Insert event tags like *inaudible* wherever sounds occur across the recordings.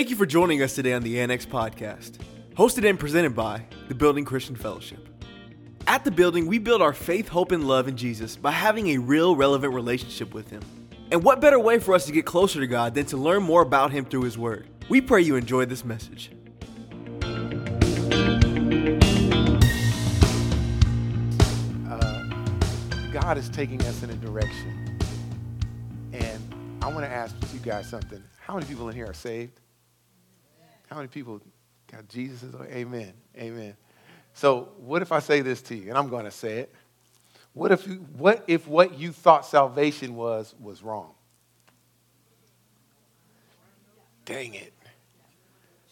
Thank you for joining us today on the Annex Podcast, hosted and presented by the Building Christian Fellowship. At the building, we build our faith, hope, and love in Jesus by having a real, relevant relationship with Him. And what better way for us to get closer to God than to learn more about Him through His Word? We pray you enjoy this message. Uh, God is taking us in a direction. And I want to ask you guys something. How many people in here are saved? How many people got Jesus? Amen. Amen. So, what if I say this to you? And I'm going to say it. What if, what if what you thought salvation was was wrong? Dang it.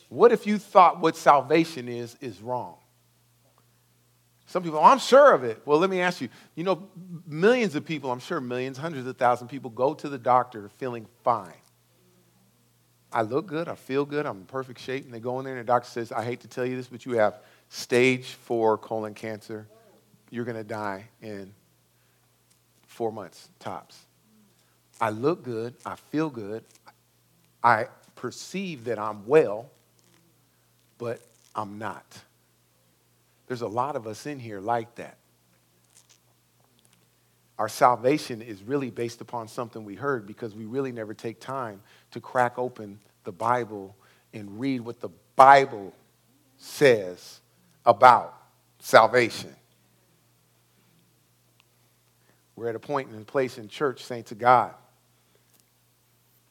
What if you thought what salvation is is wrong? Some people, oh, I'm sure of it. Well, let me ask you. You know, millions of people, I'm sure millions, hundreds of thousands of people go to the doctor feeling fine. I look good, I feel good, I'm in perfect shape. And they go in there and the doctor says, I hate to tell you this, but you have stage four colon cancer. You're going to die in four months, tops. I look good, I feel good, I perceive that I'm well, but I'm not. There's a lot of us in here like that. Our salvation is really based upon something we heard because we really never take time to crack open the Bible and read what the Bible says about salvation. We're at a point and place in church, saints to God,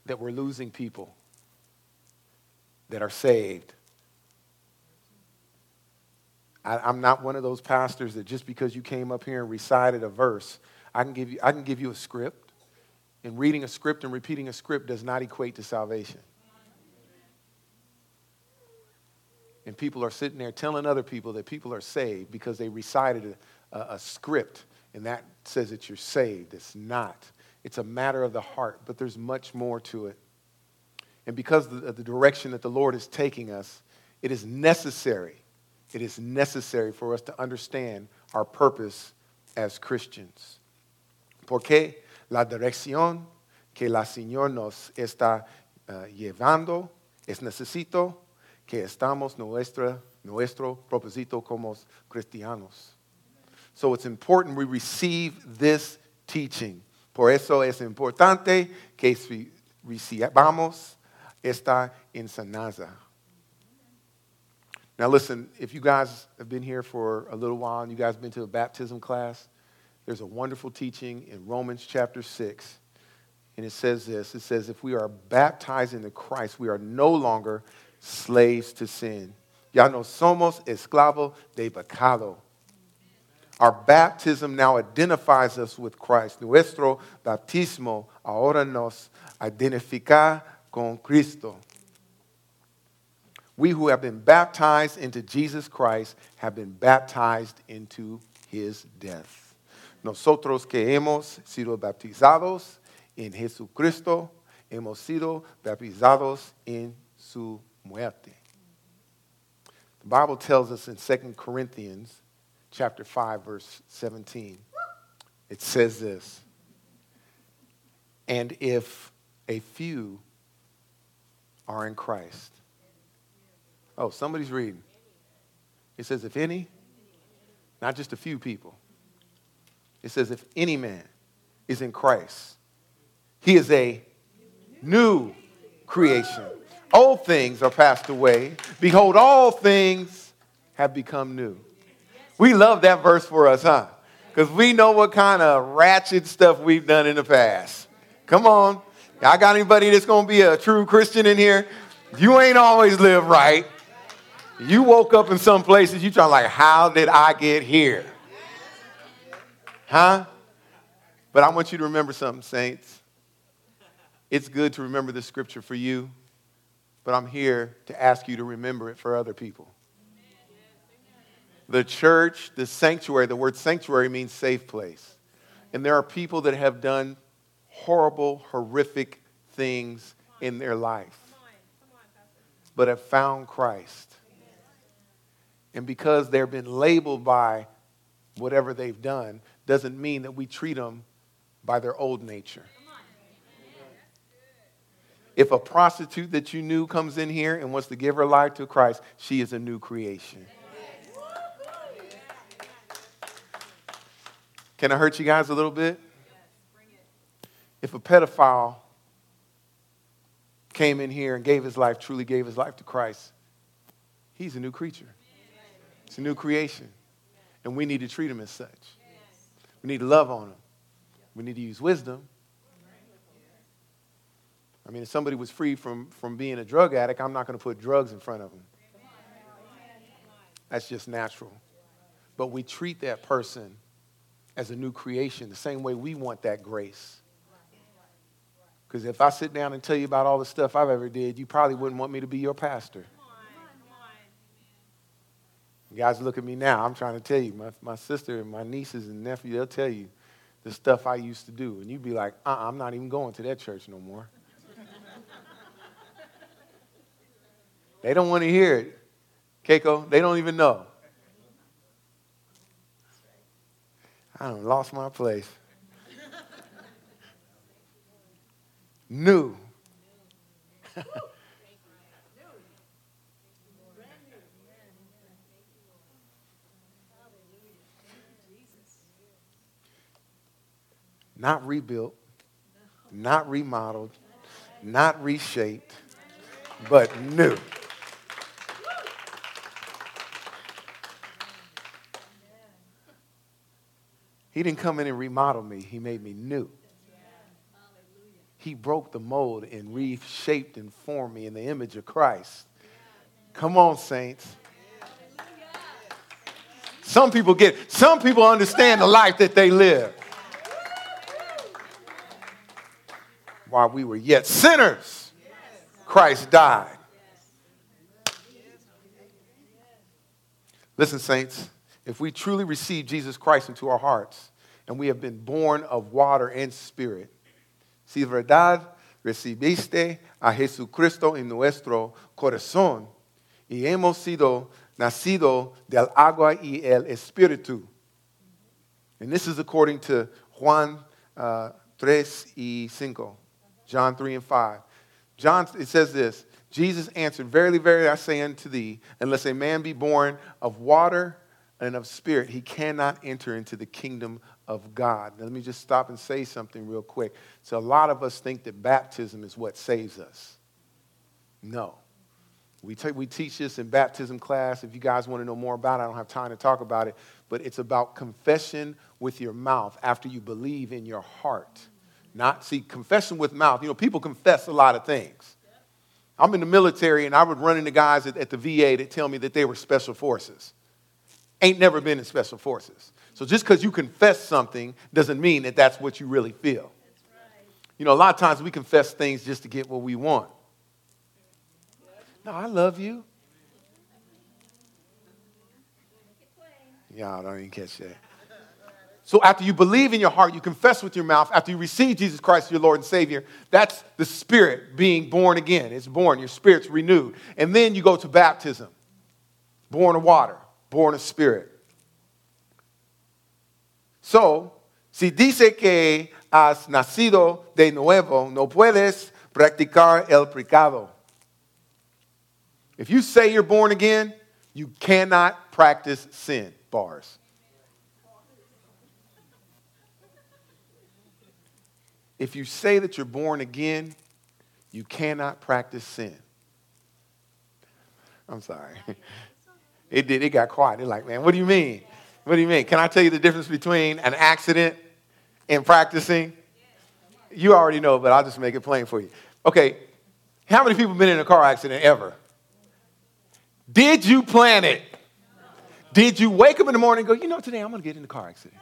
that we're losing people that are saved I, am not one of those pastors that just because you came up here and recited a verse, I can give you, I can give you a script. And reading a script and repeating a script does not equate to salvation. And people are sitting there telling other people that people are saved because they recited a, a, a script and that says that you're saved. It's not. It's a matter of the heart, but there's much more to it. And because of the direction that the Lord is taking us, it is necessary it is necessary for us to understand our purpose as Christians. Porque la dirección que la Señor nos está uh, llevando es necesito que estamos nuestra, nuestro propósito como cristianos. So it's important we receive this teaching. Por eso es importante que recibamos esta enseñanza. Now, listen, if you guys have been here for a little while and you guys have been to a baptism class, there's a wonderful teaching in Romans chapter 6. And it says this it says, if we are baptized into Christ, we are no longer slaves to sin. Ya no somos esclavos de pecado. Our baptism now identifies us with Christ. Nuestro bautismo ahora nos identifica con Cristo. We who have been baptized into Jesus Christ have been baptized into his death. Nosotros que hemos sido bautizados en Jesucristo, hemos sido bautizados en su muerte. The Bible tells us in 2 Corinthians chapter 5 verse 17. It says this. And if a few are in Christ, Oh, somebody's reading. It says, if any, not just a few people. It says, if any man is in Christ, he is a new creation. Old things are passed away. Behold, all things have become new. We love that verse for us, huh? Because we know what kind of ratchet stuff we've done in the past. Come on. I got anybody that's going to be a true Christian in here? You ain't always lived right. You woke up in some places, you trying like, how did I get here? Huh? But I want you to remember something, saints. It's good to remember the scripture for you, but I'm here to ask you to remember it for other people. The church, the sanctuary, the word sanctuary means safe place. And there are people that have done horrible, horrific things in their life, but have found Christ and because they've been labeled by whatever they've done, doesn't mean that we treat them by their old nature. If a prostitute that you knew comes in here and wants to give her life to Christ, she is a new creation. Can I hurt you guys a little bit? If a pedophile came in here and gave his life, truly gave his life to Christ, he's a new creature. It's a new creation. And we need to treat him as such. We need to love on them. We need to use wisdom. I mean, if somebody was free from, from being a drug addict, I'm not going to put drugs in front of them. That's just natural. But we treat that person as a new creation the same way we want that grace. Because if I sit down and tell you about all the stuff I've ever did, you probably wouldn't want me to be your pastor. You guys look at me now. I'm trying to tell you. My, my sister and my nieces and nephew, they'll tell you the stuff I used to do. And you'd be like, uh uh-uh, I'm not even going to that church no more. *laughs* they don't want to hear it. Keiko, they don't even know. I lost my place. *laughs* New. Not rebuilt, not remodeled, not reshaped, but new. He didn't come in and remodel me, He made me new. He broke the mold and reshaped and formed me in the image of Christ. Come on, saints. Some people get, some people understand the life that they live. While we were yet sinners, Christ died. Listen, saints, if we truly receive Jesus Christ into our hearts and we have been born of water and spirit, si verdad recibiste a Jesucristo en nuestro corazón y hemos sido nacido del agua y el espíritu. And this is according to Juan uh, 3 y 5, John 3 and 5. John, it says this Jesus answered, Verily, verily, I say unto thee, unless a man be born of water and of spirit, he cannot enter into the kingdom of God. Now, let me just stop and say something real quick. So, a lot of us think that baptism is what saves us. No. We, t- we teach this in baptism class. If you guys want to know more about it, I don't have time to talk about it. But it's about confession with your mouth after you believe in your heart. Not, see, confession with mouth. You know, people confess a lot of things. I'm in the military and I would run into guys at, at the VA that tell me that they were special forces ain't never been in special forces. So just because you confess something doesn't mean that that's what you really feel. You know, a lot of times we confess things just to get what we want. No, I love you. Y'all don't even catch that. So after you believe in your heart, you confess with your mouth, after you receive Jesus Christ, your Lord and Savior, that's the spirit being born again. It's born, your spirit's renewed. And then you go to baptism, born of water born of spirit. So, si dice que has nacido de nuevo, no puedes practicar el pecado. If you say you're born again, you cannot practice sin. Bars. If you say that you're born again, you cannot practice sin. I'm sorry. It did. It got quiet. They're like, man, what do you mean? What do you mean? Can I tell you the difference between an accident and practicing? You already know, but I'll just make it plain for you. Okay, how many people been in a car accident ever? Did you plan it? Did you wake up in the morning and go, you know, today I'm going to get in a car accident?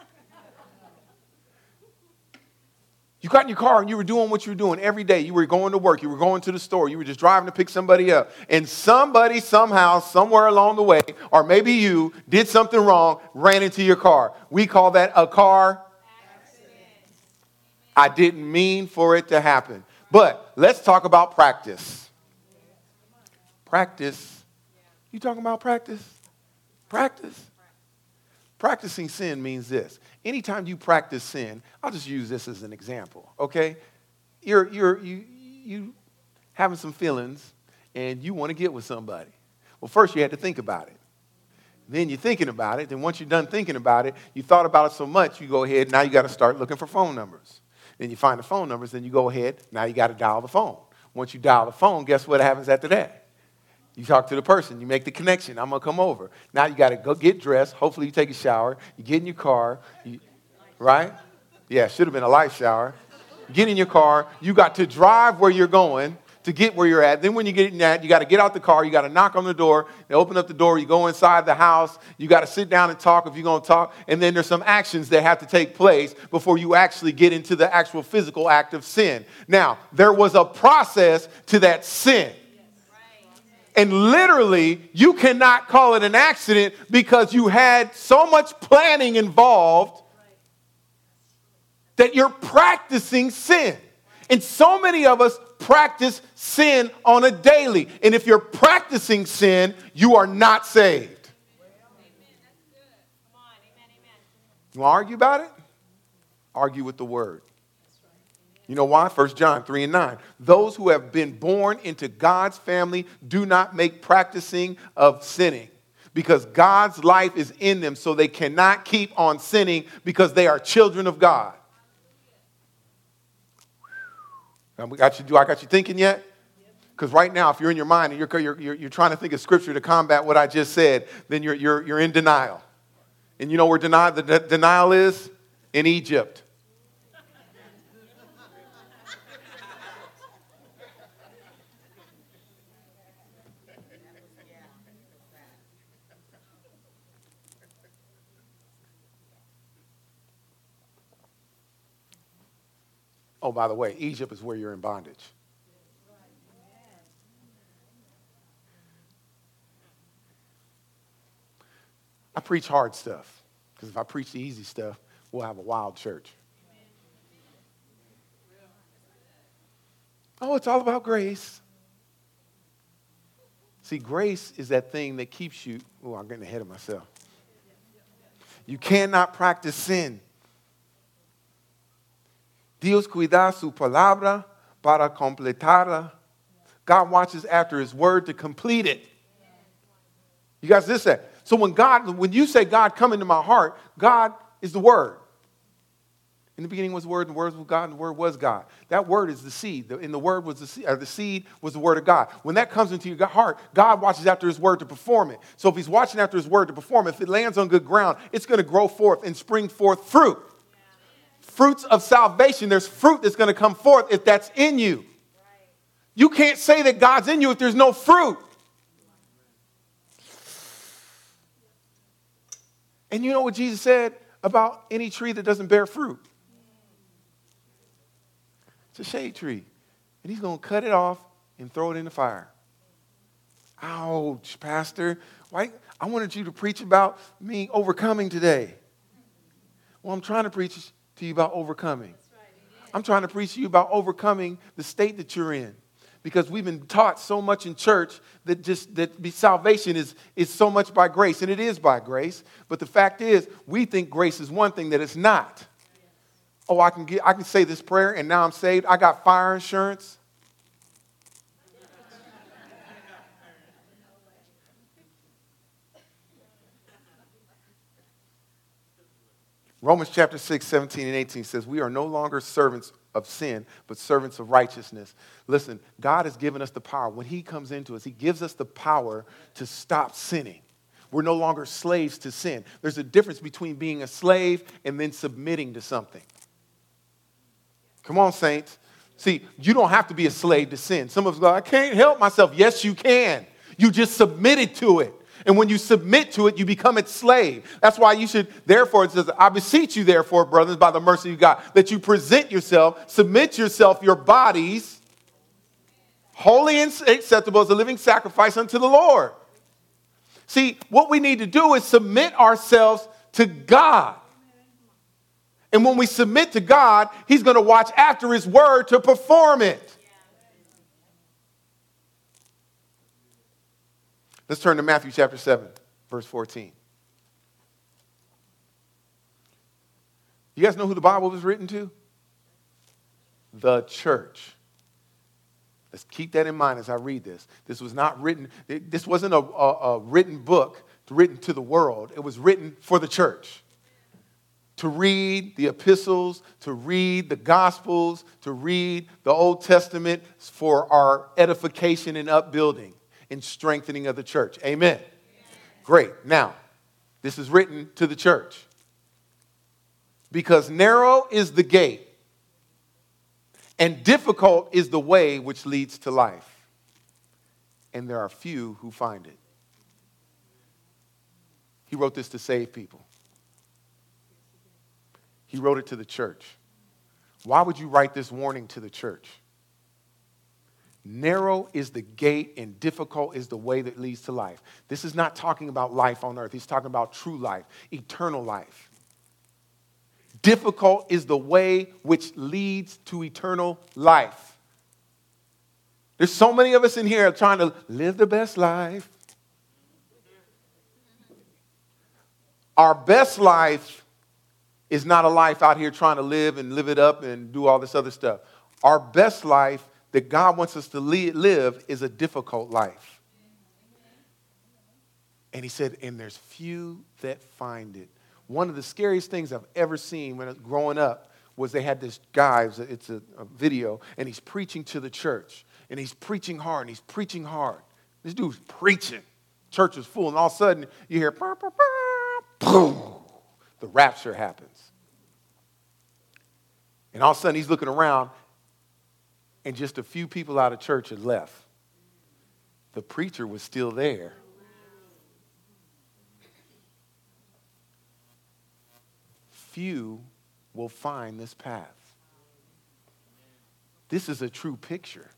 You got in your car and you were doing what you were doing every day. You were going to work, you were going to the store, you were just driving to pick somebody up. And somebody, somehow, somewhere along the way, or maybe you, did something wrong, ran into your car. We call that a car accident. I didn't mean for it to happen. But let's talk about practice. Practice. You talking about practice? Practice. Practicing sin means this anytime you practice sin, I'll just use this as an example, okay? You're, you're, you, you, having some feelings and you want to get with somebody. Well, first you had to think about it. Then you're thinking about it. Then once you're done thinking about it, you thought about it so much, you go ahead, now you got to start looking for phone numbers. Then you find the phone numbers, then you go ahead, now you got to dial the phone. Once you dial the phone, guess what happens after that? You talk to the person, you make the connection. I'm gonna come over. Now you gotta go get dressed. Hopefully, you take a shower. You get in your car, you, right? Yeah, should have been a light shower. Get in your car. You got to drive where you're going to get where you're at. Then when you get in that, you got to get out the car. You got to knock on the door. They open up the door. You go inside the house. You got to sit down and talk if you're to talk. And then there's some actions that have to take place before you actually get into the actual physical act of sin. Now, there was a process to that sin. And literally, you cannot call it an accident because you had so much planning involved that you're practicing sin. And so many of us practice sin on a daily. And if you're practicing sin, you are not saved. You want to argue about it? Argue with the word. You know why? 1 John 3 and 9. Those who have been born into God's family do not make practicing of sinning because God's life is in them, so they cannot keep on sinning because they are children of God. we got you, do I got you thinking yet? Because right now, if you're in your mind and you're, you're, you're, trying to think of scripture to combat what I just said, then you're, you're, you're in denial. And you know where denial, the de- denial is? In Egypt. Oh, by the way, Egypt is where you're in bondage. I preach hard stuff because if I preach the easy stuff, we'll have a wild church. Oh, it's all about grace. See, grace is that thing that keeps you. Oh, I'm getting ahead of myself. You cannot practice sin Dios cuida su palabra para completarla. God watches after his word to complete it. You guys, this that. So when God, when you say God come into my heart, God is the word. In the beginning was the word, and the word was God, and the word was God. That word is the seed. And the word was the seed, or uh, the seed was the word of God. When that comes into your heart, God watches after his word to perform it. So if he's watching after his word to perform it, if it lands on good ground, it's going to grow forth and spring forth fruit fruits of salvation. There's fruit that's going to come forth if that's in you. You can't say that God's in you if there's no fruit. And you know what Jesus said about any tree that doesn't bear fruit? It's a shade tree. And he's going to cut it off and throw it in the fire. Ouch, Pastor. Why? I wanted you to preach about me overcoming today. Well, I'm trying to preach to you about overcoming. I'm trying to preach to you about overcoming the state that you're in. Because we've been taught so much in church that just that salvation is, is so much by grace, and it is by grace. But the fact is, we think grace is one thing that it's not. Oh, I can get I can say this prayer and now I'm saved. I got fire insurance. Romans chapter 6, 17 and 18 says, We are no longer servants of sin, but servants of righteousness. Listen, God has given us the power. When He comes into us, He gives us the power to stop sinning. We're no longer slaves to sin. There's a difference between being a slave and then submitting to something. Come on, saints. See, you don't have to be a slave to sin. Some of us go, I can't help myself. Yes, you can. You just submitted to it. And when you submit to it, you become its slave. That's why you should, therefore, it says, I beseech you, therefore, brothers, by the mercy of God, that you present yourself, submit yourself, your bodies, holy and acceptable as a living sacrifice unto the Lord. See, what we need to do is submit ourselves to God. And when we submit to God, He's going to watch after His word to perform it. Let's turn to Matthew chapter 7, verse 14. You guys know who the Bible was written to? The church. Let's keep that in mind as I read this. This was not written, this wasn't a, a, a written book written to the world, it was written for the church. To read the epistles, to read the gospels, to read the Old Testament for our edification and upbuilding and strengthening of the church. Amen. Amen. Great. Now, this is written to the church. Because narrow is the gate and difficult is the way which leads to life, and there are few who find it. He wrote this to save people. He wrote it to the church. Why would you write this warning to the church? Narrow is the gate and difficult is the way that leads to life. This is not talking about life on earth. He's talking about true life, eternal life. Difficult is the way which leads to eternal life. There's so many of us in here trying to live the best life. Our best life is not a life out here trying to live and live it up and do all this other stuff. Our best life that God wants us to live is a difficult life. And he said, and there's few that find it one of the scariest things I've ever seen when I was growing up was they had this guy, it's a, a, video, and he's preaching to the church. And he's preaching hard, and he's preaching hard. This dude's preaching. Church is full, and all of a sudden you hear, bah, bah, boom, the rapture happens. And all of a sudden he's looking around, and just a few people out of church had left. The preacher was still there. few will find this path. This is a true picture.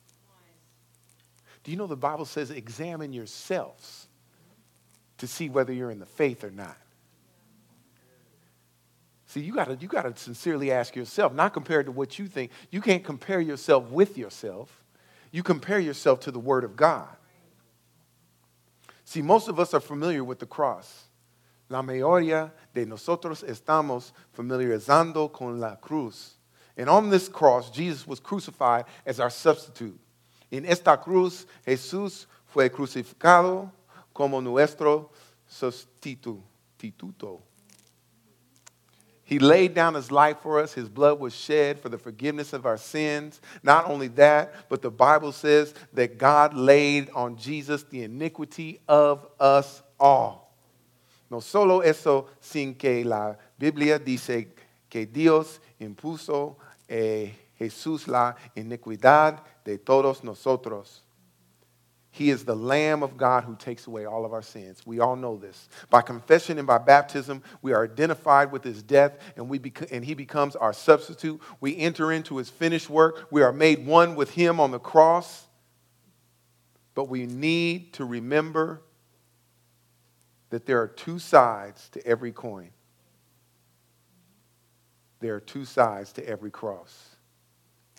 Do you know the Bible says examine yourselves to see whether you're in the faith or not? See, you gotta, you gotta sincerely ask yourself, not compared to what you think. You can't compare yourself with yourself. You compare yourself to the Word of God. See, most of us are familiar with the cross. La mayoría de nosotros estamos familiarizando con la cruz. And on this cross, Jesus was crucified as our substitute. En esta cruz, Jesús fue crucificado como nuestro sustituto. He laid down his life for us. His blood was shed for the forgiveness of our sins. Not only that, but the Bible says that God laid on Jesus the iniquity of us all. No solo eso, sin que la Biblia dice que Dios impuso eh, Jesús la iniquidad de todos nosotros. He is the Lamb of God who takes away all of our sins. We all know this. By confession and by baptism, we are identified with his death and, we bec- and he becomes our substitute. We enter into his finished work. We are made one with him on the cross. But we need to remember that there are two sides to every coin. There are two sides to every cross.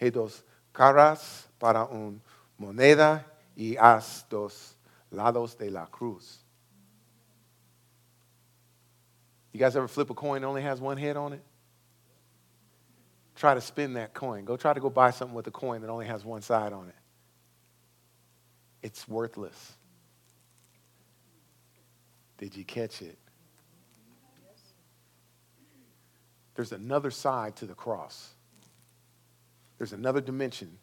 Hay dos caras para un moneda y has dos lados de la cruz. You guys ever flip a coin that only has one head on it? Try to spin that coin. Go try to go buy something with a coin that only has one side on it. It's worthless. Did you catch it? There's another side to the cross. There's another dimension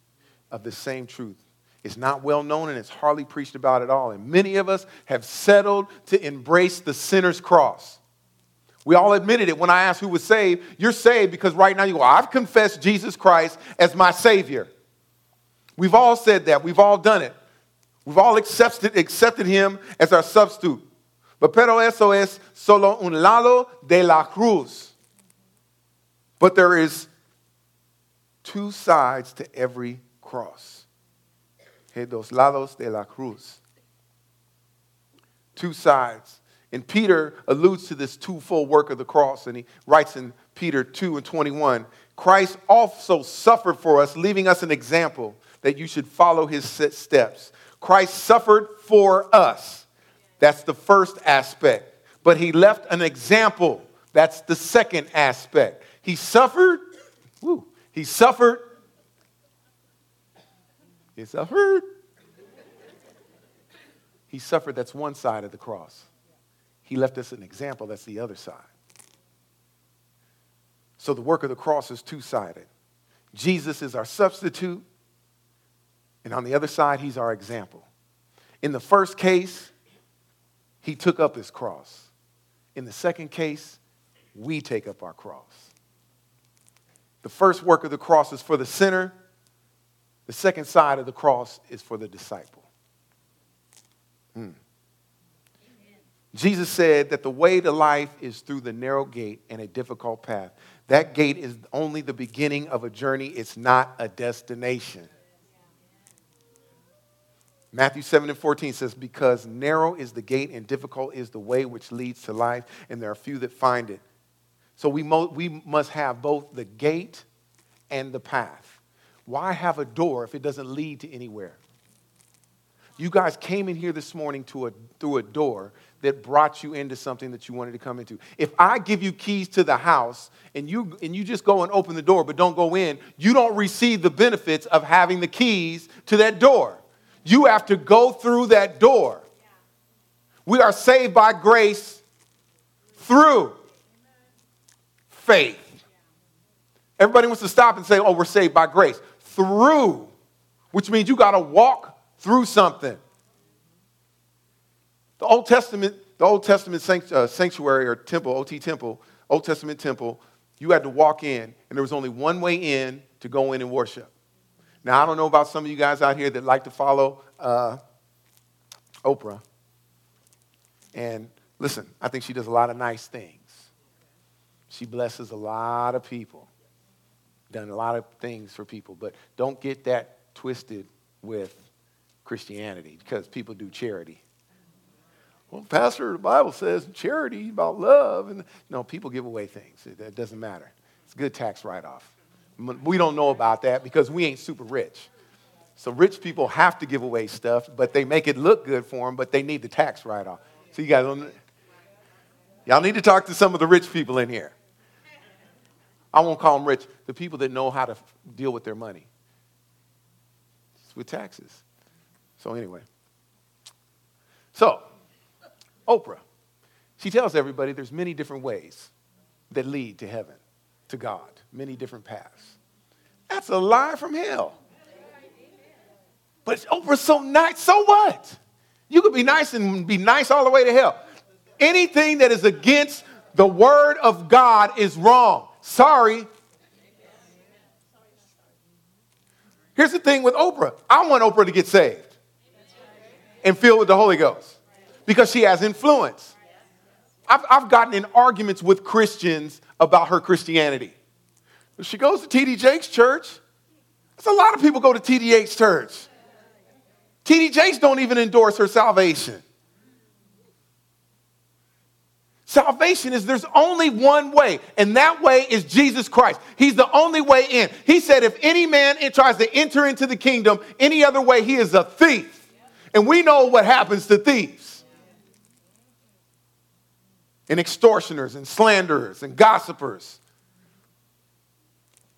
of the same truth. It's not well known and it's hardly preached about at all. And many of us have settled to embrace the sinner's cross. We all admitted it when I asked who was saved. You're saved because right now you go, I've confessed Jesus Christ as my Savior. We've all said that. We've all done it. We've all accepted, accepted Him as our substitute. But Pero eso es solo un lado de la cruz. But there is two sides to every cross. Hay dos lados de la cruz. Two sides. And Peter alludes to this twofold work of the cross, and he writes in Peter 2 and 21 Christ also suffered for us, leaving us an example that you should follow his steps. Christ suffered for us that's the first aspect. But he left an example. That's the second aspect. He suffered, woo, he suffered He suffered. He suffered, that's one side of the cross. He left us an example, that's the other side. So the work of the cross is two sided. Jesus is our substitute, and on the other side, he's our example. In the first case, he took up his cross. In the second case, we take up our cross. The first work of the cross is for the sinner, the second side of the cross is for the disciple. Hmm. Jesus said that the way to life is through the narrow gate and a difficult path. That gate is only the beginning of a journey, it's not a destination. Matthew 7 and 14 says, Because narrow is the gate and difficult is the way which leads to life, and there are few that find it. So we, mo- we must have both the gate and the path. Why have a door if it doesn't lead to anywhere? You guys came in here this morning to a, through a door that brought you into something that you wanted to come into. If I give you keys to the house and you, and you just go and open the door but don't go in, you don't receive the benefits of having the keys to that door. You have to go through that door. We are saved by grace through faith. Everybody wants to stop and say, oh, we're saved by grace. Through, which means you got to walk through something. The Old Testament, the Old Testament uh, sanctuary or temple, OT temple, Old Testament temple, you had to walk in, and there was only one way in to go in and worship. Now, I don't know about some of you guys out here that like to follow uh, Oprah. And listen, I think she does a lot of nice things. She blesses a lot of people, done a lot of things for people, but don't get that twisted with Christianity because people do charity. Well, Pastor, the Bible says charity about love. And no, people give away things. It, doesn't matter. It's a good tax write off. We don't know about that because we ain't super rich. So rich people have to give away stuff, but they make it look good for them, but they need the tax write off. So you guys, y'all need to talk to some of the rich people in here. I won't call them rich, the people that know how to deal with their money. It's with taxes. So, anyway. So, Oprah, she tells everybody there's many different ways that lead to heaven, to God, many different paths. That's a lie from hell. But Oprah's so nice, so what? You could be nice and be nice all the way to hell. Anything that is against the word of God is wrong. Sorry. Here's the thing with Oprah I want Oprah to get saved and filled with the Holy Ghost because she has influence. I've, I've gotten in arguments with Christians about her Christianity. She goes to TD Jakes church. A lot of people go to TD Jakes church. TD Jakes don't even endorse her salvation. Salvation is there's only one way, and that way is Jesus Christ. He's the only way in. He said, if any man tries to enter into the kingdom any other way, he is a thief. And we know what happens to thieves and extortioners and slanderers and gossipers.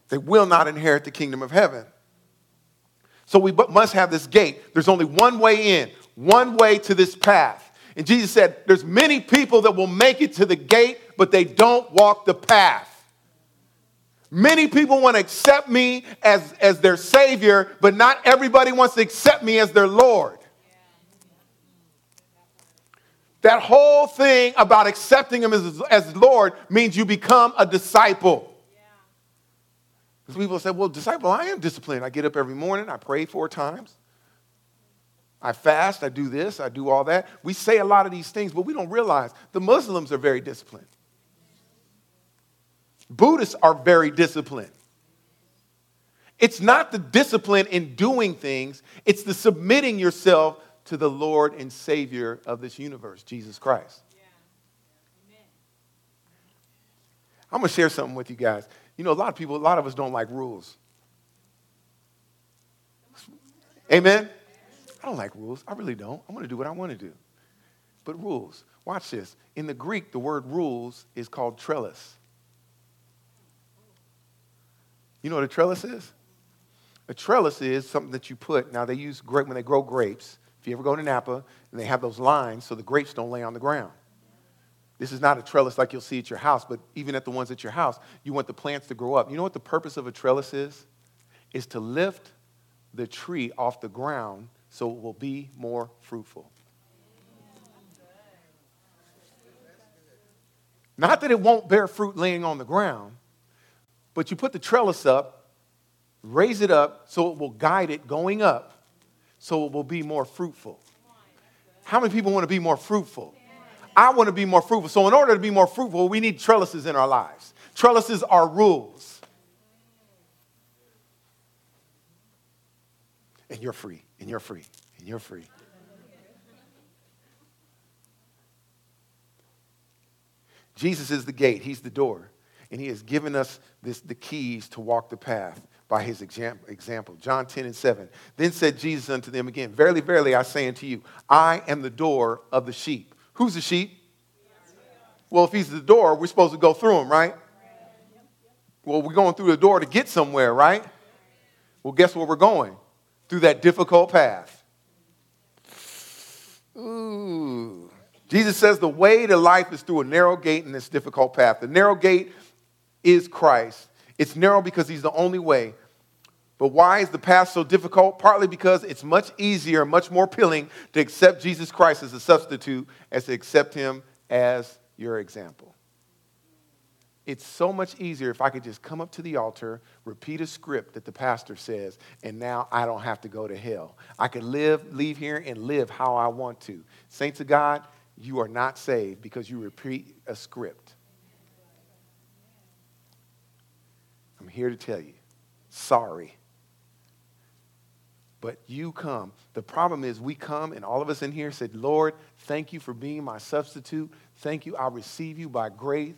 They will not inherit the kingdom of heaven. So we must have this gate. There's only one way in, one way to this path. And Jesus said, There's many people that will make it to the gate, but they don't walk the path. Many people want to accept me as, as their Savior, but not everybody wants to accept me as their Lord. That whole thing about accepting him as, as Lord means you become a disciple. Because people say, well, disciple, I am disciplined. I get up every morning, I pray four times. I fast, I do this, I do all that. We say a lot of these things, but we don't realize the Muslims are very disciplined. Buddhists are very disciplined. It's not the discipline in doing things, it's the submitting yourself to the Lord and Savior of this universe, Jesus Christ. I'm going to share something with you guys. You know, a lot of people, a lot of us don't like rules. Amen? I don't like rules. I really don't. I'm going to do what I want to do. But rules, watch this. In the Greek, the word rules is called trellis. You know what a trellis is? A trellis is something that you put. Now they use grape when they grow grapes. If you ever go to Napa, and they have those lines so the grapes don't lay on the ground. This is not a trellis like you'll see at your house, but even at the ones at your house, you want the plants to grow up. You know what the purpose of a trellis is? Is to lift the tree off the ground so it will be more fruitful. Not that it won't bear fruit laying on the ground, but you put the trellis up, raise it up so it will guide it going up so it will be more fruitful. How many people want to be more fruitful? I want to be more fruitful. So, in order to be more fruitful, we need trellises in our lives. Trellises are rules. And you're free, and you're free, and you're free. Jesus is the gate, He's the door, and He has given us this, the keys to walk the path by His example. John 10 and 7. Then said Jesus unto them again, Verily, verily, I say unto you, I am the door of the sheep. Who's the sheep? Well, if He's the door, we're supposed to go through Him, right? Well, we're going through the door to get somewhere, right? Well, guess where we're going? Through that difficult path. Ooh. Jesus says the way to life is through a narrow gate in this difficult path. The narrow gate is Christ. It's narrow because he's the only way. But why is the path so difficult? Partly because it's much easier, much more appealing to accept Jesus Christ as a substitute as to accept him as your example. It's so much easier if I could just come up to the altar, repeat a script that the pastor says, and now I don't have to go to hell. I can live, leave here and live how I want to. Saints of God, you are not saved because you repeat a script. I'm here to tell you, sorry. But you come. The problem is, we come, and all of us in here said, Lord, thank you for being my substitute. Thank you. I receive you by grace,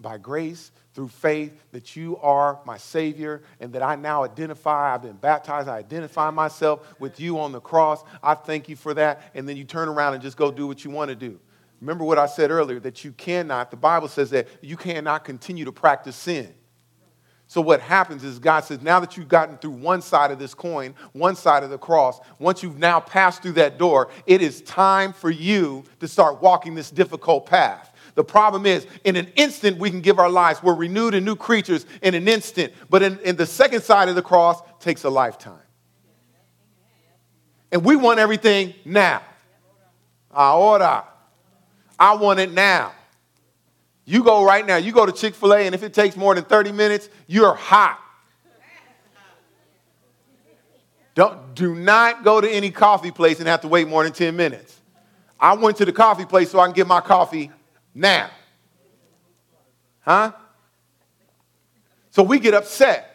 by grace through faith that you are my Savior and that I now identify. I've been baptized. I identify myself with you on the cross. I thank you for that. And then you turn around and just go do what you want to do. Remember what I said earlier that you cannot, the Bible says that you cannot continue to practice sin. So, what happens is God says, now that you've gotten through one side of this coin, one side of the cross, once you've now passed through that door, it is time for you to start walking this difficult path. The problem is, in an instant, we can give our lives. We're renewed and new creatures in an instant. But in, in the second side of the cross, takes a lifetime. And we want everything now. Ahora. I want it now. You go right now. You go to Chick fil A, and if it takes more than 30 minutes, you're hot. Don't, do not go to any coffee place and have to wait more than 10 minutes. I went to the coffee place so I can get my coffee now. Huh? So we get upset.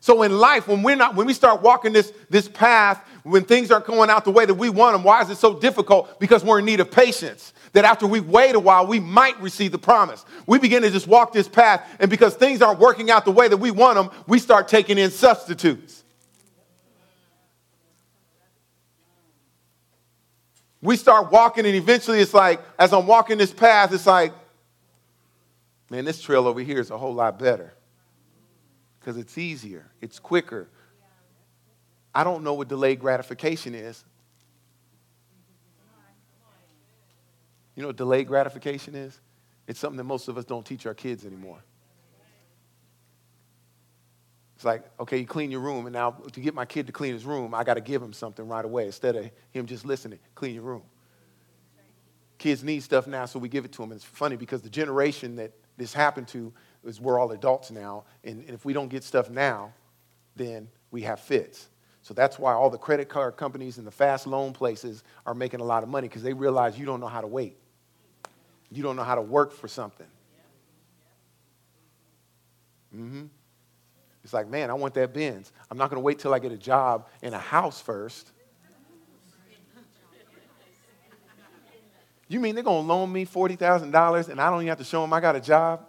So in life, when we're not, when we start walking this, this path, when things aren't going out the way that we want them, why is it so difficult? Because we're in need of patience that after we wait a while, we might receive the promise. We begin to just walk this path, and because things aren't working out the way that we want them, we start taking in substitutes. We start walking, and eventually it's like, as I'm walking this path, it's like, man, this trail over here is a whole lot better because it's easier, it's quicker. I don't know what delayed gratification is. You know what delayed gratification is? It's something that most of us don't teach our kids anymore. It's like, okay, you clean your room, and now to get my kid to clean his room, I got to give him something right away instead of him just listening, clean your room. Kids need stuff now, so we give it to them. It's funny because the generation that this happened to is we're all adults now, and, and if we don't get stuff now, then we have fits. So that's why all the credit card companies and the fast loan places are making a lot of money because they realize you don't know how to wait. You don't know how to work for something. Mm-hmm. It's like, man, I want that Benz. I'm not going to wait till I get a job in a house first. You mean they're going to loan me $40,000 and I don't even have to show them I got a job?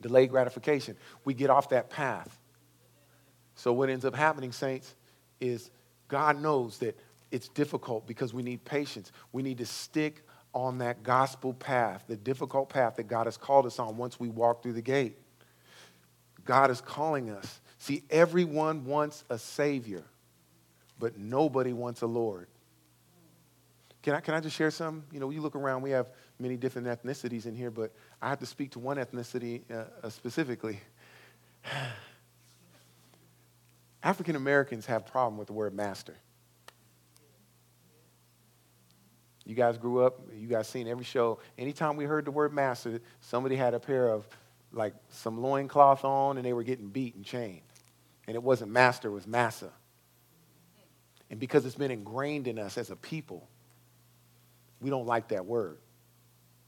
Delayed gratification. We get off that path. So, what ends up happening, saints, is God knows that it's difficult because we need patience. We need to stick on that gospel path, the difficult path that God has called us on once we walk through the gate. God is calling us. See, everyone wants a Savior, but nobody wants a Lord. Can I, can I just share some? You know, you look around, we have many different ethnicities in here, but I have to speak to one ethnicity uh, uh, specifically. *sighs* African Americans have a problem with the word master. You guys grew up, you guys seen every show. Anytime we heard the word master, somebody had a pair of like some loincloth on and they were getting beat and chained. And it wasn't master, it was massa. And because it's been ingrained in us as a people, we don't like that word.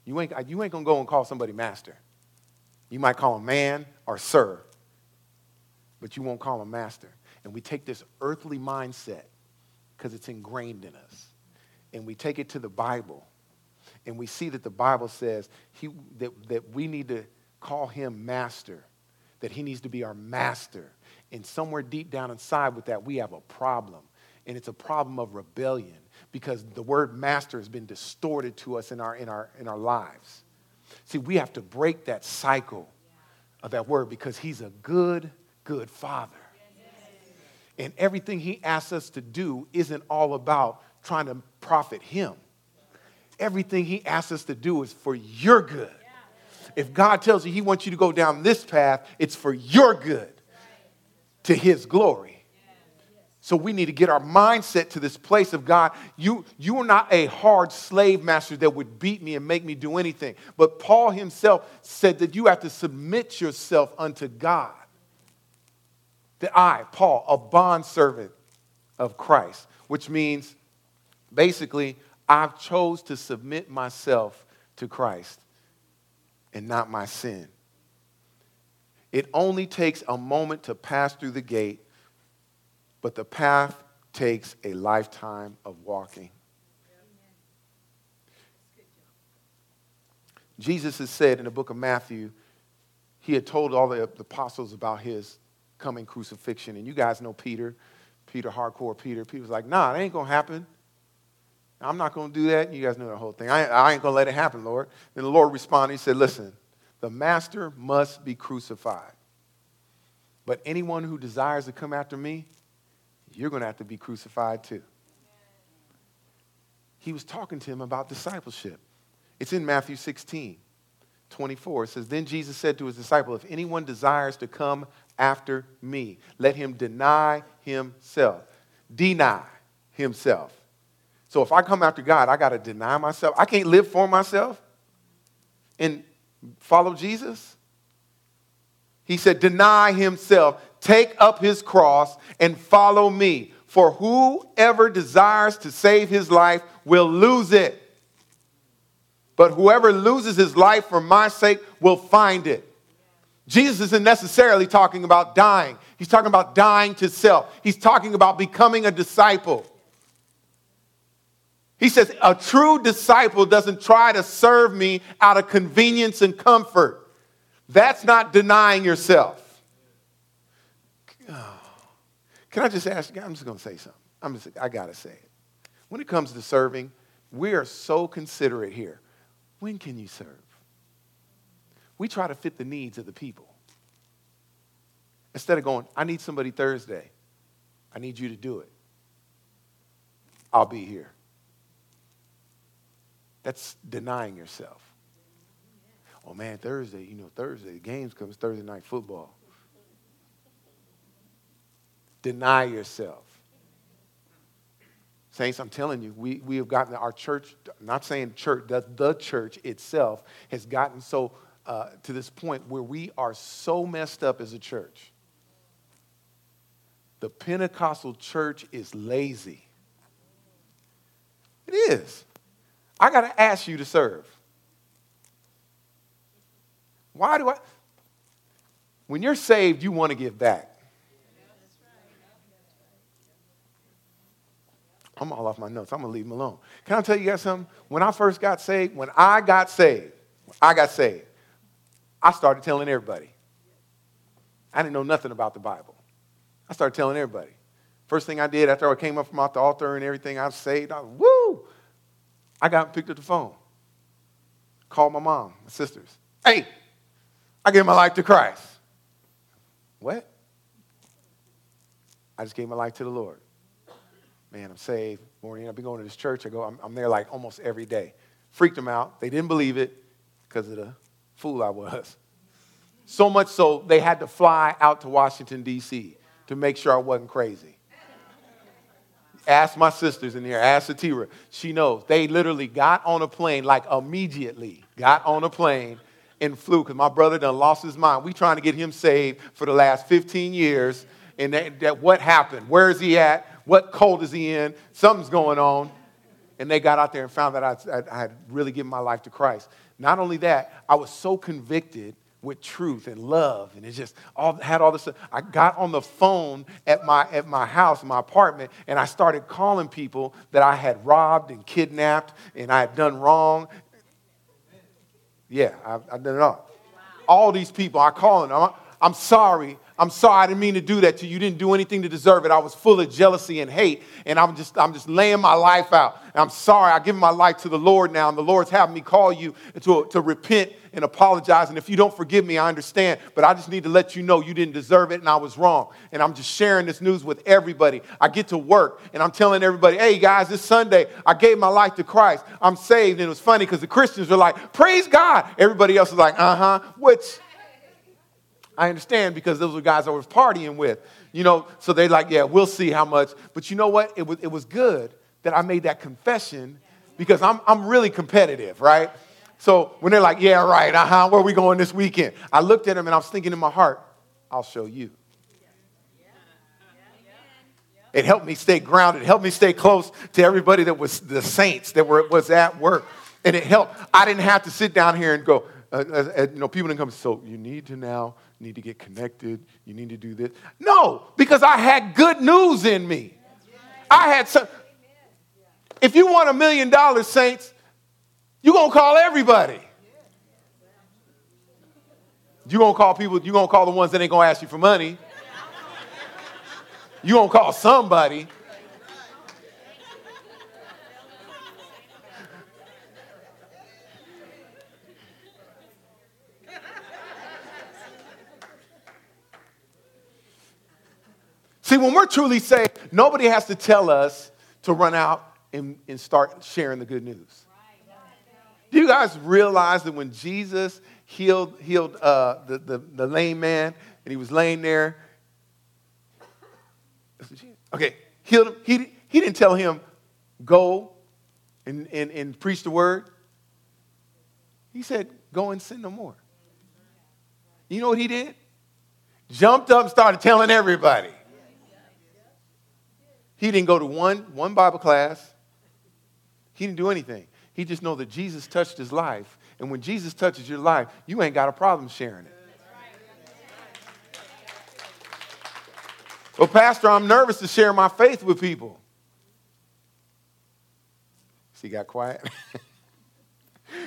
You ain't, you ain't gonna go and call somebody master. You might call him man or sir, but you won't call him master. And we take this earthly mindset because it's ingrained in us. And we take it to the Bible. And we see that the Bible says he, that, that we need to call him master, that he needs to be our master. And somewhere deep down inside with that, we have a problem. And it's a problem of rebellion because the word master has been distorted to us in our, in our, in our lives. See, we have to break that cycle of that word because he's a good, good father. And everything he asks us to do isn't all about trying to profit him. Everything he asks us to do is for your good. If God tells you he wants you to go down this path, it's for your good to his glory. So we need to get our mindset to this place of God. You, you are not a hard slave master that would beat me and make me do anything. But Paul himself said that you have to submit yourself unto God. That I, Paul, a bondservant of Christ, which means basically I've chose to submit myself to Christ and not my sin. It only takes a moment to pass through the gate, but the path takes a lifetime of walking. Jesus has said in the book of Matthew, he had told all the apostles about his coming crucifixion. And you guys know Peter, Peter, hardcore Peter. Peter was like, nah, that ain't going to happen. I'm not going to do that. You guys know the whole thing. I, I ain't going to let it happen, Lord. Then the Lord responded. He said, Listen, the master must be crucified. But anyone who desires to come after me, you're going to have to be crucified too. He was talking to him about discipleship. It's in Matthew 16, 24. It says, Then Jesus said to his disciple, If anyone desires to come after me, let him deny himself. Deny himself. So if I come after God, I got to deny myself. I can't live for myself and follow Jesus. He said, Deny himself, take up his cross, and follow me. For whoever desires to save his life will lose it. But whoever loses his life for my sake will find it. Jesus isn't necessarily talking about dying. He's talking about dying to self. He's talking about becoming a disciple. He says, A true disciple doesn't try to serve me out of convenience and comfort. That's not denying yourself. Oh. Can I just ask you? I'm just going to say something. I'm just, I got to say it. When it comes to serving, we are so considerate here. When can you serve? We try to fit the needs of the people. Instead of going, I need somebody Thursday, I need you to do it. I'll be here. That's denying yourself. Oh man, Thursday, you know, Thursday, games comes Thursday night football. Deny yourself. Saints, I'm telling you, we, we have gotten our church, not saying church, the, the church itself has gotten so uh, to this point where we are so messed up as a church. The Pentecostal church is lazy. It is. I got to ask you to serve. Why do I? When you're saved, you want to give back. I'm all off my notes. I'm going to leave them alone. Can I tell you guys something? When I first got saved, when I got saved, I got saved, I started telling everybody. I didn't know nothing about the Bible. I started telling everybody. First thing I did after I came up from out the altar and everything, I was saved. I was, woo! I got picked up the phone. called my mom, my sisters. Hey, I gave my life to Christ. What? I just gave my life to the Lord. Man, I'm saved. Morning, I've been going to this church. I go, I'm, I'm there like almost every day. Freaked them out. They didn't believe it because of the fool I was. So much so, they had to fly out to Washington, D.C. to make sure I wasn't crazy. Ask my sisters in here, ask Satira. She knows. They literally got on a plane, like immediately, got on a plane and flew because my brother done lost his mind. We trying to get him saved for the last 15 years. And that, that what happened? Where is he at? What cult is he in? Something's going on. And they got out there and found that I, I, I had really given my life to Christ. Not only that, I was so convicted with truth and love, and it just all had all this. I got on the phone at my at my house, my apartment, and I started calling people that I had robbed and kidnapped, and I had done wrong. Yeah, I, I done it all. All these people, I call them. I'm, I'm sorry. I'm sorry, I didn't mean to do that to you. You didn't do anything to deserve it. I was full of jealousy and hate, and I'm just, I'm just laying my life out. And I'm sorry, I give my life to the Lord now, and the Lord's having me call you to, to repent and apologize. And if you don't forgive me, I understand, but I just need to let you know you didn't deserve it and I was wrong. And I'm just sharing this news with everybody. I get to work and I'm telling everybody, hey guys, this Sunday, I gave my life to Christ. I'm saved. And it was funny because the Christians were like, praise God. Everybody else was like, uh huh, which I understand because those were guys I was partying with, you know. So they're like, yeah, we'll see how much. But you know what? It was, it was good that I made that confession because I'm, I'm really competitive, right? So when they're like, yeah, right, uh huh, where we going this weekend? I looked at them and I was thinking in my heart, I'll show you. It helped me stay grounded, it helped me stay close to everybody that was the saints that were was at work. And it helped. I didn't have to sit down here and go, uh, uh, uh you know, people didn't come, so you need to now need to get connected. You need to do this. No, because I had good news in me. I had some. If you want a million dollars, saints, you're going to call everybody. You're going to call people, you're going to call the ones that ain't going to ask you for money. You're going to call somebody. See, when we're truly saved, nobody has to tell us to run out and, and start sharing the good news. Do you guys realize that when Jesus healed, healed uh, the, the, the lame man and he was laying there? Okay, healed him. He, he didn't tell him, go and, and, and preach the word. He said, go and sin no more. You know what he did? Jumped up and started telling everybody. He didn't go to one, one Bible class. He didn't do anything. He just know that Jesus touched his life. And when Jesus touches your life, you ain't got a problem sharing it. Well, Pastor, I'm nervous to share my faith with people. See, got quiet? *laughs*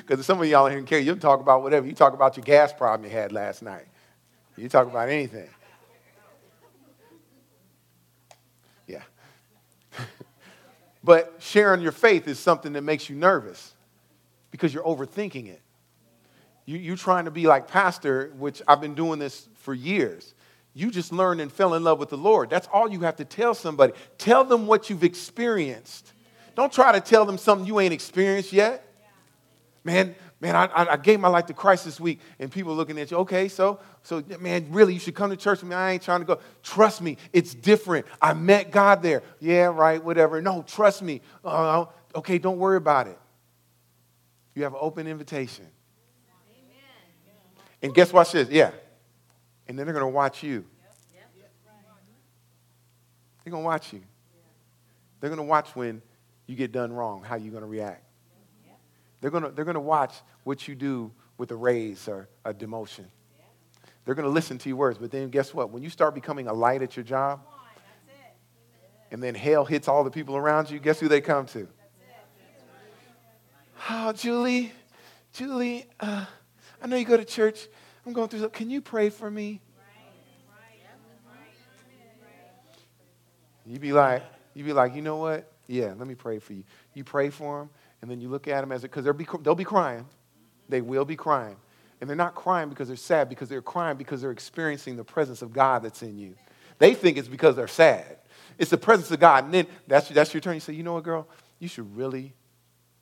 Because some of y'all in here care. You talk about whatever. You talk about your gas problem you had last night. You talk about anything. But sharing your faith is something that makes you nervous because you're overthinking it. You, you're trying to be like Pastor, which I've been doing this for years. You just learned and fell in love with the Lord. That's all you have to tell somebody. Tell them what you've experienced. Don't try to tell them something you ain't experienced yet. Man, man, I, I gave my life to Christ this week, and people are looking at you, okay, so, so, man, really, you should come to church with me. I ain't trying to go. Trust me, it's different. I met God there. Yeah, right, whatever. No, trust me. Uh, okay, don't worry about it. You have an open invitation. Amen. And guess what? Says, yeah. And then they're going to watch you. They're going to watch you. They're going to watch when you get done wrong, how you're going to react. They're going to, they're to watch what you do with a raise or a demotion. They're going to listen to your words. But then guess what? When you start becoming a light at your job, and then hell hits all the people around you, guess who they come to? Oh, Julie, Julie, uh, I know you go to church. I'm going through something. Can you pray for me? You'd be like, you'd be like, you know what? Yeah, let me pray for you. You pray for them, and then you look at them as because they'll be they'll be crying. They will be crying. And they're not crying because they're sad, because they're crying because they're experiencing the presence of God that's in you. They think it's because they're sad. It's the presence of God. And then that's, that's your turn. You say, you know what, girl? You should really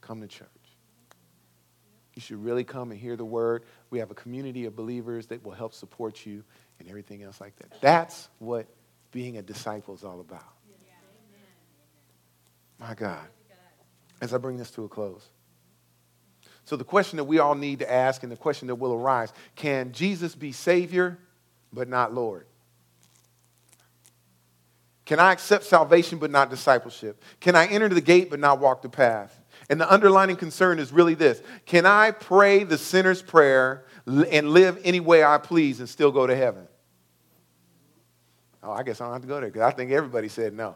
come to church. You should really come and hear the word. We have a community of believers that will help support you and everything else like that. That's what being a disciple is all about. My God. As I bring this to a close. So, the question that we all need to ask and the question that will arise can Jesus be Savior but not Lord? Can I accept salvation but not discipleship? Can I enter the gate but not walk the path? And the underlining concern is really this Can I pray the sinner's prayer and live any way I please and still go to heaven? Oh, I guess I don't have to go there because I think everybody said no.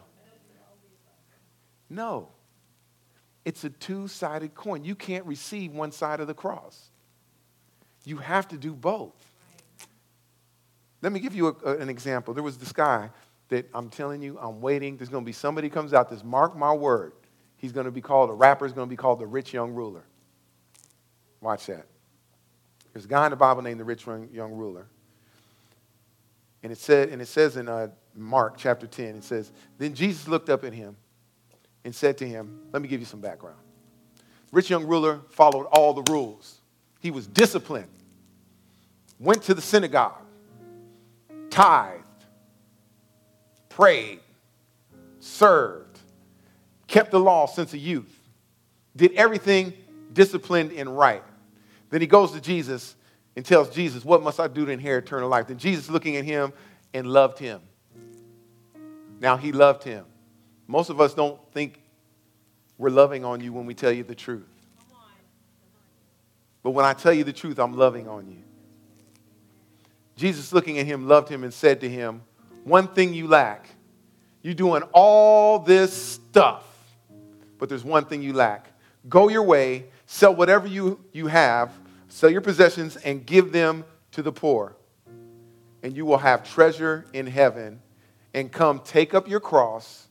No. It's a two sided coin. You can't receive one side of the cross, you have to do both. Let me give you a, an example. There was this guy that I'm telling you, I'm waiting. There's going to be somebody comes out this, mark my word. He's going to be called, a rapper is going to be called the rich young ruler. Watch that. There's a guy in the Bible named the rich young ruler. And it, said, and it says in uh, Mark chapter 10, it says, Then Jesus looked up at him and said to him, Let me give you some background. Rich young ruler followed all the rules. He was disciplined, went to the synagogue, tithed, prayed, served, kept the law since a youth, did everything disciplined and right. Then he goes to Jesus and tells Jesus, What must I do to inherit eternal life? Then Jesus looking at him and loved him. Now he loved him. Most of us don't think we're loving on you when we tell you the truth. But when I tell you the truth, I'm loving on you. Jesus, looking at him, loved him and said to him, One thing you lack. You're doing all this stuff, but there's one thing you lack. Go your way, sell whatever you, you have, sell your possessions, and give them to the poor. And you will have treasure in heaven. And come take up your cross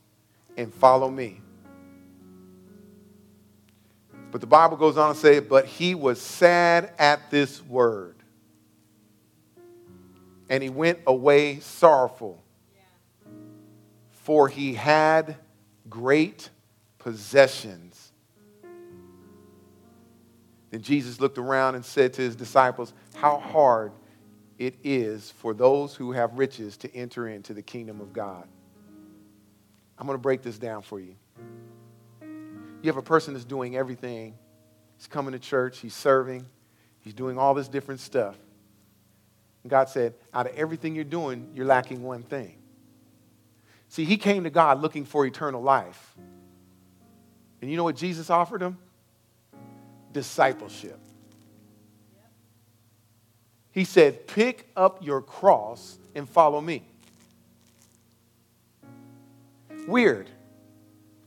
and follow me. But the Bible goes on to say, but he was sad at this word. And he went away sorrowful, for he had great possessions. Then Jesus looked around and said to his disciples, How hard it is for those who have riches to enter into the kingdom of God. I'm going to break this down for you. You have a person that's doing everything. He's coming to church, he's serving, he's doing all this different stuff. And God said, out of everything you're doing, you're lacking one thing. See, he came to God looking for eternal life. And you know what Jesus offered him? Discipleship. He said, Pick up your cross and follow me. Weird.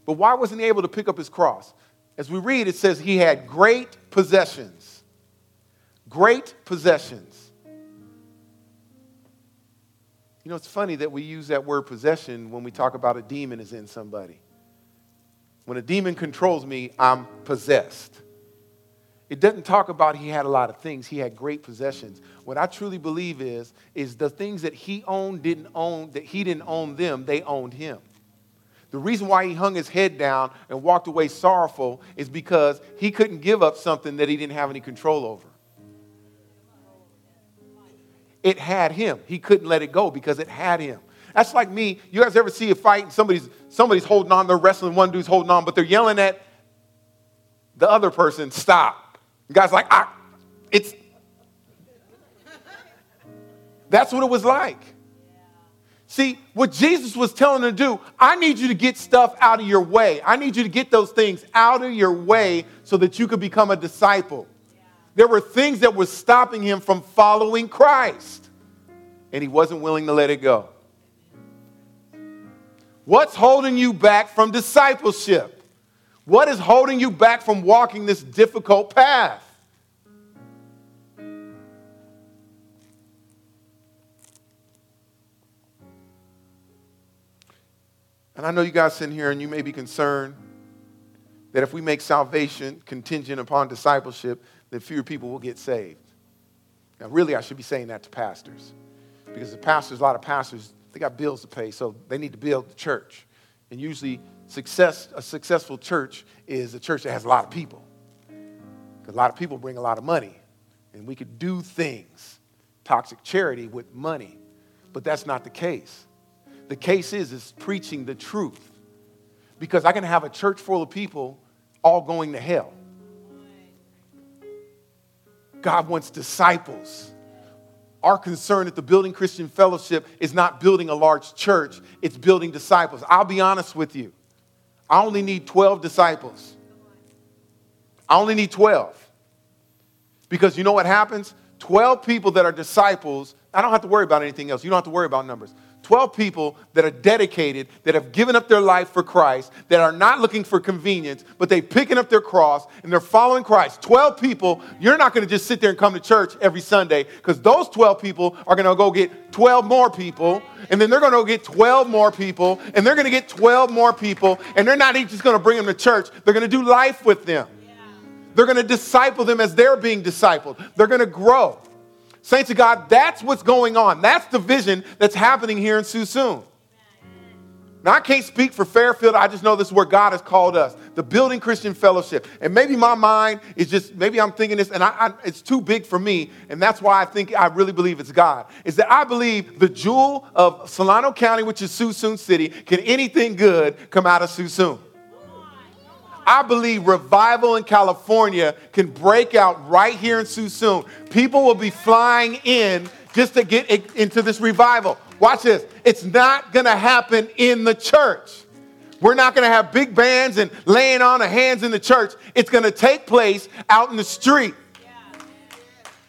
But why wasn't he able to pick up his cross? As we read, it says he had great possessions. Great possessions. You know, it's funny that we use that word possession when we talk about a demon is in somebody. When a demon controls me, I'm possessed. It doesn't talk about he had a lot of things. He had great possessions. What I truly believe is, is the things that he owned didn't own, that he didn't own them, they owned him. The reason why he hung his head down and walked away sorrowful is because he couldn't give up something that he didn't have any control over. It had him. He couldn't let it go because it had him. That's like me. You guys ever see a fight and somebody's somebody's holding on, they're wrestling, one dude's holding on, but they're yelling at the other person, stop. The guy's like, ah, it's that's what it was like. See, what Jesus was telling them to do, I need you to get stuff out of your way. I need you to get those things out of your way so that you could become a disciple. Yeah. There were things that were stopping him from following Christ, and he wasn't willing to let it go. What's holding you back from discipleship? What is holding you back from walking this difficult path? And I know you guys sitting here and you may be concerned that if we make salvation contingent upon discipleship, that fewer people will get saved. Now, really, I should be saying that to pastors because the pastors, a lot of pastors, they got bills to pay, so they need to build the church. And usually, success, a successful church is a church that has a lot of people. Because a lot of people bring a lot of money, and we could do things, toxic charity with money, but that's not the case. The case is is preaching the truth. Because I can have a church full of people all going to hell. God wants disciples. Our concern at the Building Christian Fellowship is not building a large church, it's building disciples. I'll be honest with you. I only need 12 disciples. I only need 12. Because you know what happens? 12 people that are disciples, I don't have to worry about anything else. You don't have to worry about numbers. 12 people that are dedicated, that have given up their life for Christ, that are not looking for convenience, but they're picking up their cross and they're following Christ. 12 people, you're not going to just sit there and come to church every Sunday because those 12 people are going to go get 12 more people, and then they're going to go get 12 more people, and they're going to get 12 more people, and they're not each just going to bring them to church, they're going to do life with them. They're going to disciple them as they're being discipled. They're going to grow. Saints of God, that's what's going on. That's the vision that's happening here in Suisun. Now, I can't speak for Fairfield. I just know this is where God has called us, the Building Christian Fellowship. And maybe my mind is just, maybe I'm thinking this, and I, I, it's too big for me. And that's why I think I really believe it's God. Is that I believe the jewel of Solano County, which is Suisun City, can anything good come out of Suisun? I believe revival in California can break out right here in Suisun. People will be flying in just to get into this revival. Watch this. It's not going to happen in the church. We're not going to have big bands and laying on of hands in the church. It's going to take place out in the street.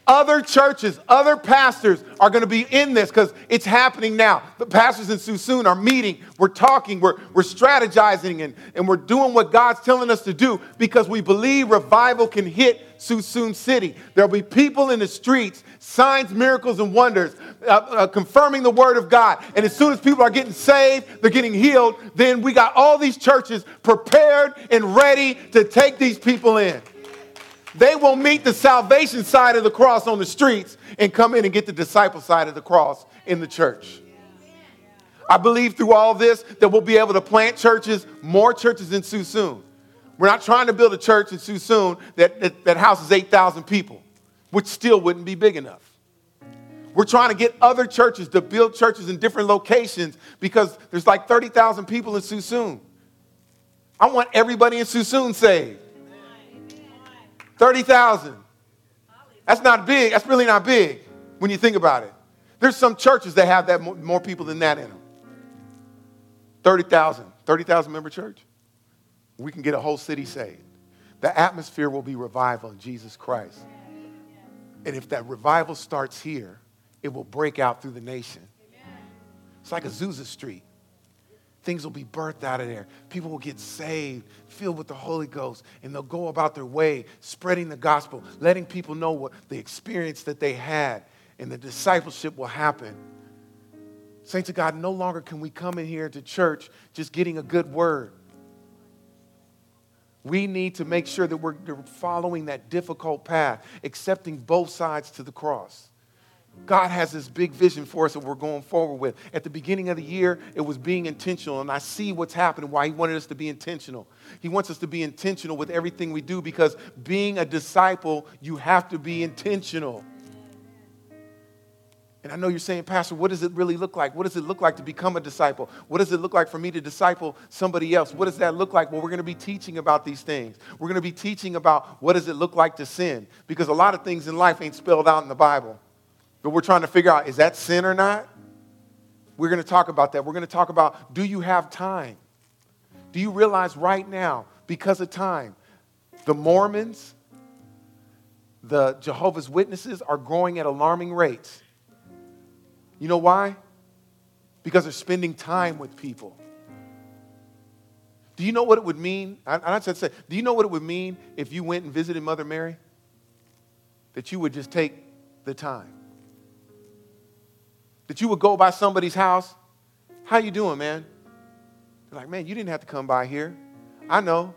Other churches, other pastors are going to be in this because it's happening now. The pastors in Suisun are meeting, we're talking, we're, we're strategizing, and, and we're doing what God's telling us to do because we believe revival can hit Suisun City. There'll be people in the streets, signs, miracles, and wonders, uh, uh, confirming the word of God. And as soon as people are getting saved, they're getting healed, then we got all these churches prepared and ready to take these people in. They will meet the salvation side of the cross on the streets and come in and get the disciple side of the cross in the church. I believe through all this that we'll be able to plant churches, more churches in Suisun. We're not trying to build a church in Suisun that, that, that houses 8,000 people, which still wouldn't be big enough. We're trying to get other churches to build churches in different locations because there's like 30,000 people in Suisun. I want everybody in Suisun saved. 30,000. That's not big. That's really not big when you think about it. There's some churches that have that more people than that in them. 30,000. 30,000 member church. We can get a whole city saved. The atmosphere will be revival in Jesus Christ. And if that revival starts here, it will break out through the nation. It's like Azusa Street. Things will be birthed out of there. People will get saved, filled with the Holy Ghost, and they'll go about their way, spreading the gospel, letting people know what the experience that they had, and the discipleship will happen. Saints of God, no longer can we come in here to church just getting a good word. We need to make sure that we're following that difficult path, accepting both sides to the cross. God has this big vision for us that we're going forward with. At the beginning of the year, it was being intentional, and I see what's happening, why He wanted us to be intentional. He wants us to be intentional with everything we do because being a disciple, you have to be intentional. And I know you're saying, Pastor, what does it really look like? What does it look like to become a disciple? What does it look like for me to disciple somebody else? What does that look like? Well, we're going to be teaching about these things. We're going to be teaching about what does it look like to sin because a lot of things in life ain't spelled out in the Bible. But we're trying to figure out is that sin or not? We're going to talk about that. We're going to talk about do you have time? Do you realize right now, because of time, the Mormons, the Jehovah's Witnesses are growing at alarming rates? You know why? Because they're spending time with people. Do you know what it would mean? I, I said, say, do you know what it would mean if you went and visited Mother Mary? That you would just take the time that you would go by somebody's house. How you doing, man? They're like, man, you didn't have to come by here. I know.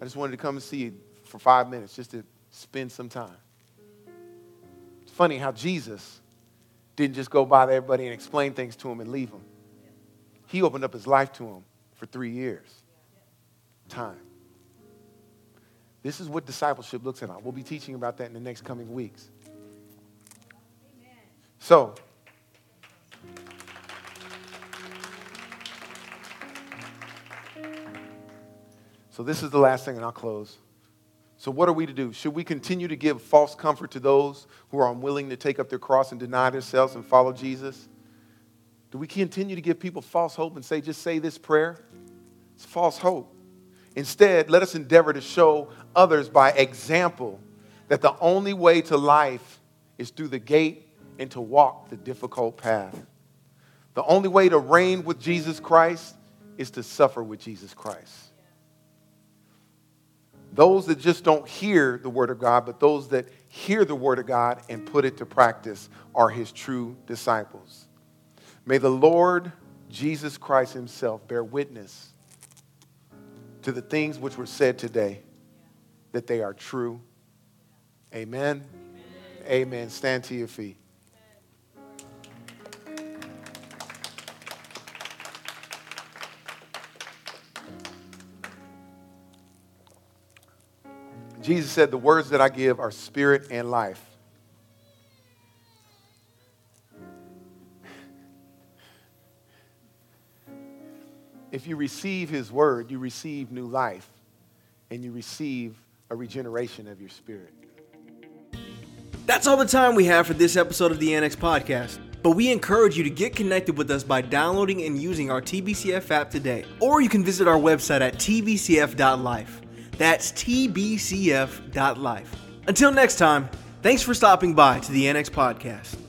I just wanted to come and see you for five minutes just to spend some time. It's funny how Jesus didn't just go by to everybody and explain things to him and leave them. He opened up his life to him for three years. Time. This is what discipleship looks like. We'll be teaching about that in the next coming weeks. So, so this is the last thing, and I'll close. So, what are we to do? Should we continue to give false comfort to those who are unwilling to take up their cross and deny themselves and follow Jesus? Do we continue to give people false hope and say, just say this prayer? It's false hope. Instead, let us endeavor to show others by example that the only way to life is through the gate and to walk the difficult path. The only way to reign with Jesus Christ is to suffer with Jesus Christ. Those that just don't hear the Word of God, but those that hear the Word of God and put it to practice are His true disciples. May the Lord Jesus Christ Himself bear witness to the things which were said today that they are true. Amen. Amen. Amen. Stand to your feet. Jesus said, The words that I give are spirit and life. If you receive his word, you receive new life and you receive a regeneration of your spirit. That's all the time we have for this episode of the Annex Podcast. But we encourage you to get connected with us by downloading and using our TBCF app today. Or you can visit our website at tbcf.life. That's tbcf.life. Until next time, thanks for stopping by to the Annex Podcast.